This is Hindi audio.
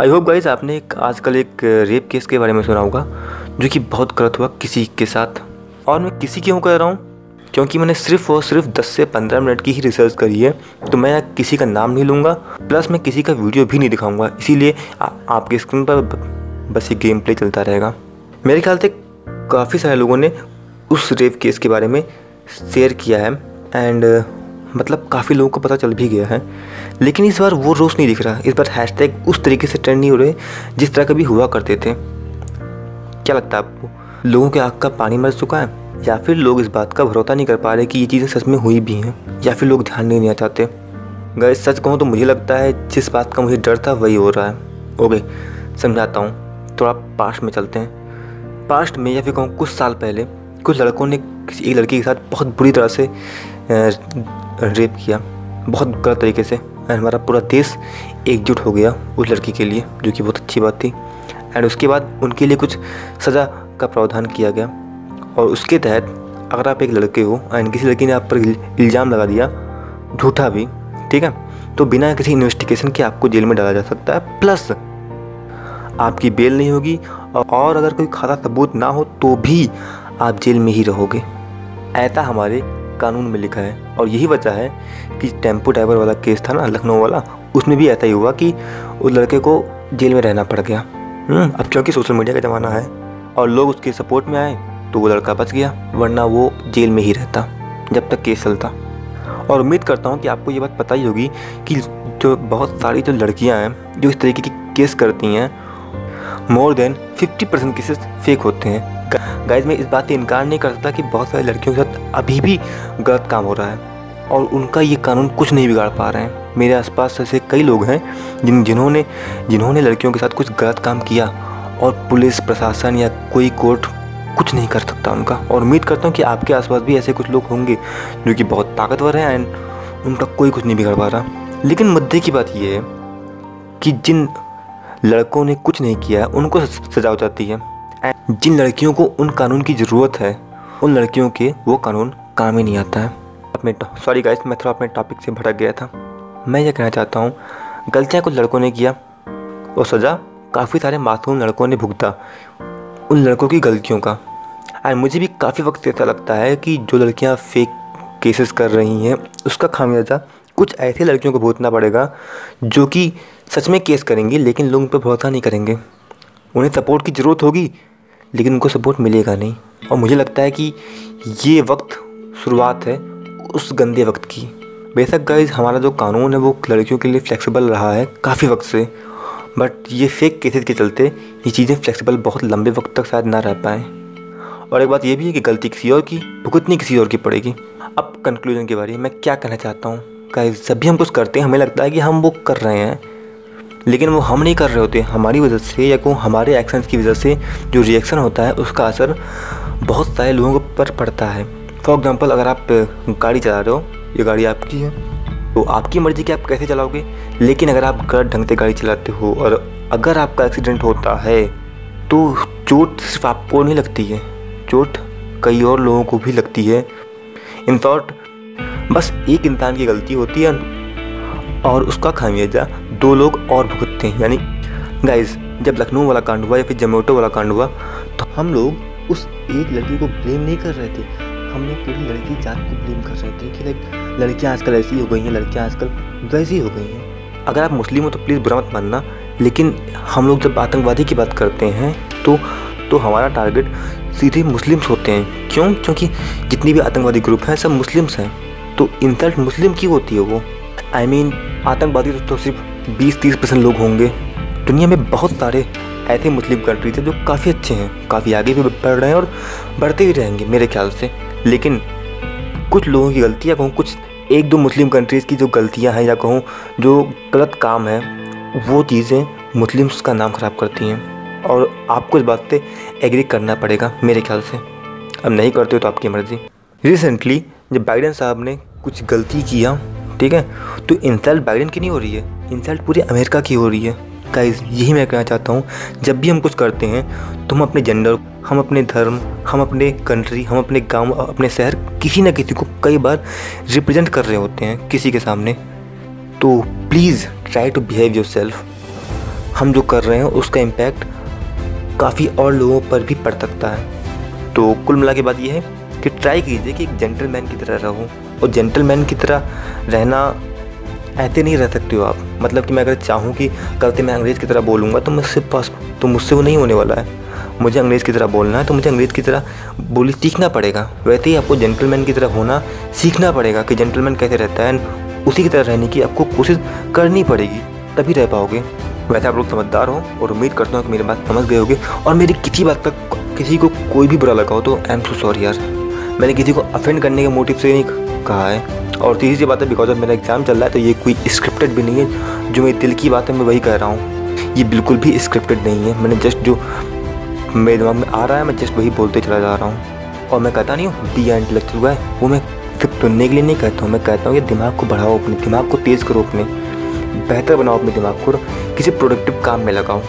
आई होप गाइज़ आपने एक आजकल एक रेप केस के बारे में सुना होगा, जो कि बहुत गलत हुआ किसी के साथ। और मैं किसी क्यों कह रहा हूँ? क्योंकि मैंने सिर्फ़ और सिर्फ़ 10 से 15 मिनट की ही रिसर्च करी है तो मैं किसी का नाम नहीं लूँगा प्लस मैं किसी का वीडियो भी नहीं दिखाऊँगा, इसीलिए आपके स्क्रीन पर बस ये गेम प्ले चलता रहेगा। मेरे ख्याल से काफ़ी सारे लोगों ने उस रेप केस के बारे में शेयर किया है एंड मतलब काफ़ी लोगों को पता चल भी गया है। लेकिन इस बार वो रोज़ नहीं दिख रहा। इस बार हैशटैग उस तरीके से ट्रेंड नहीं हो रहे जिस तरह कभी हुआ करते थे। क्या लगता है आपको? लोगों के आँख का पानी मर चुका है? या फिर लोग इस बात का भरोसा नहीं कर पा रहे कि ये चीज़ें सच में हुई भी हैं? या फिर लोग ध्यान नहीं देना चाहते? गए सच कहूँ तो मुझे लगता है जिस बात का मुझे डर था वही हो रहा है। ओके समझाता हूँ। थोड़ा पास्ट में चलते हैं। पास्ट में या फिर कहूँ कुछ साल पहले, कुछ लड़कों ने किसी एक लड़की के साथ बहुत बुरी तरह से रेप किया। बहुत गलत तरीके से। एंड हमारा पूरा देश एकजुट हो गया उस लड़की के लिए, जो कि बहुत अच्छी बात थी। एंड उसके बाद उनके लिए कुछ सज़ा का प्रावधान किया गया। और उसके तहत अगर आप एक लड़के हो एंड किसी लड़की ने आप पर इल्ज़ाम लगा दिया, झूठा भी, ठीक है? तो बिना किसी इन्वेस्टिगेशन के आपको जेल में डाला जा सकता है। प्लस आपकी बेल नहीं होगी और अगर कोई खाता सबूत ना हो तो भी आप जेल में ही रहोगे। ऐसा हमारे कानून में लिखा है और यही वजह है कि टेंपो ड्राइवर वाला केस था ना लखनऊ वाला उसमें भी ऐसा ही हुआ कि उस लड़के को जेल में रहना पड़ गया। हम्म, अब क्योंकि सोशल मीडिया का ज़माना है और लोग उसके सपोर्ट में आए तो वो लड़का बच गया वरना वो जेल में ही रहता जब तक केस चलता। और उम्मीद करता हूँ कि आपको ये बात पता ही होगी कि जो बहुत सारी जो लड़कियाँ हैं जो इस तरीके की केस करती हैं more than 50 percent cases fake होते हैं। गाइज़ मैं इस बात से इनकार नहीं कर सकता कि बहुत सारी लड़कियों के साथ अभी भी गलत काम हो रहा है और उनका ये कानून कुछ नहीं बिगाड़ पा रहे हैं। मेरे आसपास ऐसे कई लोग हैं जिन, जिन्होंने जिन्होंने लड़कियों के साथ कुछ गलत काम किया और पुलिस, प्रशासन या कोई कोर्ट कुछ नहीं कर सकता उनका। और उम्मीद करता हूँ कि आपके आसपास भी ऐसे कुछ लोग होंगे जो कि बहुत ताकतवर हैं एंड उनका कोई कुछ नहीं बिगड़ पा रहा। लेकिन मुद्दे की बात यह है कि जिन लड़कों ने कुछ नहीं किया, उनको सजा हो जाती है। जिन लड़कियों को उन कानून की ज़रूरत है, उन लड़कियों के वो कानून काम ही नहीं आता है। अपने सॉरी गाइस मैं थोड़ा अपने टॉपिक से भटक गया था। मैं ये कहना चाहता हूँ, गलतियाँ कुछ लड़कों ने किया और सज़ा काफ़ी सारे मासूम लड़कों ने भुगता उन लड़कों की गलतियों का। एंड मुझे भी काफ़ी वक्त ऐसा लगता है कि जो लड़कियाँ फेक केसेस कर रही हैं, उसका खामियाजा कुछ ऐसे लड़कियों को भुगतना पड़ेगा जो कि सच में केस करेंगी, लेकिन लोग उन पर भरोसा नहीं करेंगे। उन्हें सपोर्ट की ज़रूरत होगी लेकिन उनको सपोर्ट मिलेगा नहीं। और मुझे लगता है कि ये वक्त, शुरुआत है उस गंदे वक्त की। बेशक गाइज़ हमारा जो कानून है वो लड़कियों के लिए फ्लेक्सिबल रहा है काफ़ी वक्त से। बट ये फेक केसेस के चलते ये चीज़ें फ्लेक्सिबल बहुत लंबे वक्त तक शायद ना रह पाएँ। और एक बात ये भी है कि गलती किसी और की, भुगतनी किसी और की पड़ेगी। अब कंक्लूजन के बारे में मैं क्या कहना चाहता हूँ। गाइज़ जब भी हम कुछ करते हैं, हमें लगता है कि हम वो कर रहे हैं। लेकिन वो हम नहीं कर रहे होते, हमारी वजह से या को हमारे एक्शंस की वजह से जो रिएक्शन होता है, उसका असर बहुत सारे लोगों पर पड़ता है। फॉर एग्ज़ाम्पल अगर आप गाड़ी चला रहे हो, ये गाड़ी आपकी है तो आपकी मर्ज़ी कि आप कैसे चलाओगे? लेकिन अगर आप गलत ढंग से गाड़ी चलाते हो और अगर आपका एक्सीडेंट होता है तो चोट सिर्फ़ आपको नहीं लगती है, चोट कई और लोगों को भी लगती है। इन शॉर्ट बस एक इंसान की गलती होती है और उसका खामियाजा दो लोग और भुगतते हैं। यानी गाइज़ जब लखनऊ वाला कांड हुआ या फिर जमेटो वाला कांड हुआ तो हम लोग उस एक लड़की को ब्लेम नहीं कर रहे थे। हम लोग पूरी लड़की जात को ब्लेम कर रहे थे कि लाइक लड़कियाँ आजकल ऐसी हो गई हैं लड़कियाँ आजकल वैसी हो गई हैं। अगर आप मुस्लिम हो तो प्लीज़ बुरा मत मानना लेकिन हम लोग जब आतंकवादी की बात करते हैं तो तो हमारा टारगेट सीधे मुस्लिम्स होते हैं। क्यों? क्योंकि जितनी भी आतंकवादी ग्रुप हैं सब मुस्लिम्स हैं। तो इंसल्ट मुस्लिम की होती है वो। आई I मीन mean, आतंकवादी तो, तो सिर्फ़ 20-30 परसेंट लोग होंगे। दुनिया में बहुत सारे ऐसे मुस्लिम कंट्रीज़ हैं जो काफ़ी अच्छे हैं, काफ़ी आगे भी बढ़ रहे हैं और बढ़ते भी रहेंगे मेरे ख्याल से। लेकिन कुछ लोगों की गलतियाँ कहूँ कुछ एक दो मुस्लिम कंट्रीज़ की जो गलतियाँ हैं, या कहूँ जो गलत काम है, वो चीज़ें मुस्लिम्स का नाम ख़राब करती हैं। और आपको इस बात से एग्री करना पड़ेगा मेरे ख्याल से। अब नहीं करते हो तो आपकी मर्ज़ी। रिसेंटली जब बाइडन साहब ने कुछ गलती किया, ठीक है तो इंसल्ट बाइडन की नहीं हो रही है। इंसल्ट पूरी अमेरिका की हो रही है। गाइस यही मैं कहना चाहता हूँ, जब भी हम कुछ करते हैं तो हम अपने जेंडर हम अपने धर्म, हम अपने कंट्री हम अपने गाँव, अपने शहर, किसी न किसी को कई बार रिप्रेजेंट कर रहे होते हैं किसी के सामने। तो please try to behave yourself हम जो कर रहे हैं, उसका इम्पैक्ट काफ़ी और लोगों पर भी पड़ सकता है। तो कुल मिला के बात यह है कि ट्राई कीजिए कि एक जेंटलमैन की तरह रहो। और जेंटलमैन की तरह रहना ऐसे नहीं रह सकते हो आप। मतलब कि मैं अगर चाहूँ कि कल से मैं अंग्रेज़ की तरह बोलूँगा तो मुझसे पास तो मुझसे वो नहीं होने वाला है। मुझे अंग्रेज़ की तरह बोलना है तो मुझे अंग्रेज़ की तरह बोली सीखना पड़ेगा। वैसे ही आपको जेंटलमैन की तरह होना सीखना पड़ेगा कि जेंटलमैन कैसे रहता है उसी की तरह रहने की आपको कोशिश करनी पड़ेगी, तभी रह पाओगे। वैसे आप लोग समझदार हो, और उम्मीद करता हूँ कि मेरी बात समझ गए होगे, और मेरी किसी बात तक किसी को कोई भी बुरा लगा हो तो आई एम सो सॉरी यार। मैंने किसी को अफेंड करने के मोटिव से नहीं कहा है। और तीसरी बात है बिकॉज़ ऑफ़ मेरा एग्ज़ाम चल रहा है तो ये कोई स्क्रिप्टेड भी नहीं है, जो मेरे दिल की बात है मैं वही कह रहा हूँ। ये बिल्कुल भी स्क्रिप्टेड नहीं है। मैंने जस्ट जो मेरे दिमाग में आ रहा है, मैं जस्ट वही बोलते चला जा रहा हूँ। और मैं कहता नहीं हूँ बी इंटेलेक्चुअल हुआ है। वो मैं सिर्फ़ सुनने के लिए नहीं कहता हूँ। मैं कहता हूँ कि दिमाग को बढ़ाओ अपने, दिमाग को तेज़ करो अपने। बेहतर बनाओ अपने दिमाग को किसी प्रोडक्टिव काम में लगाओ।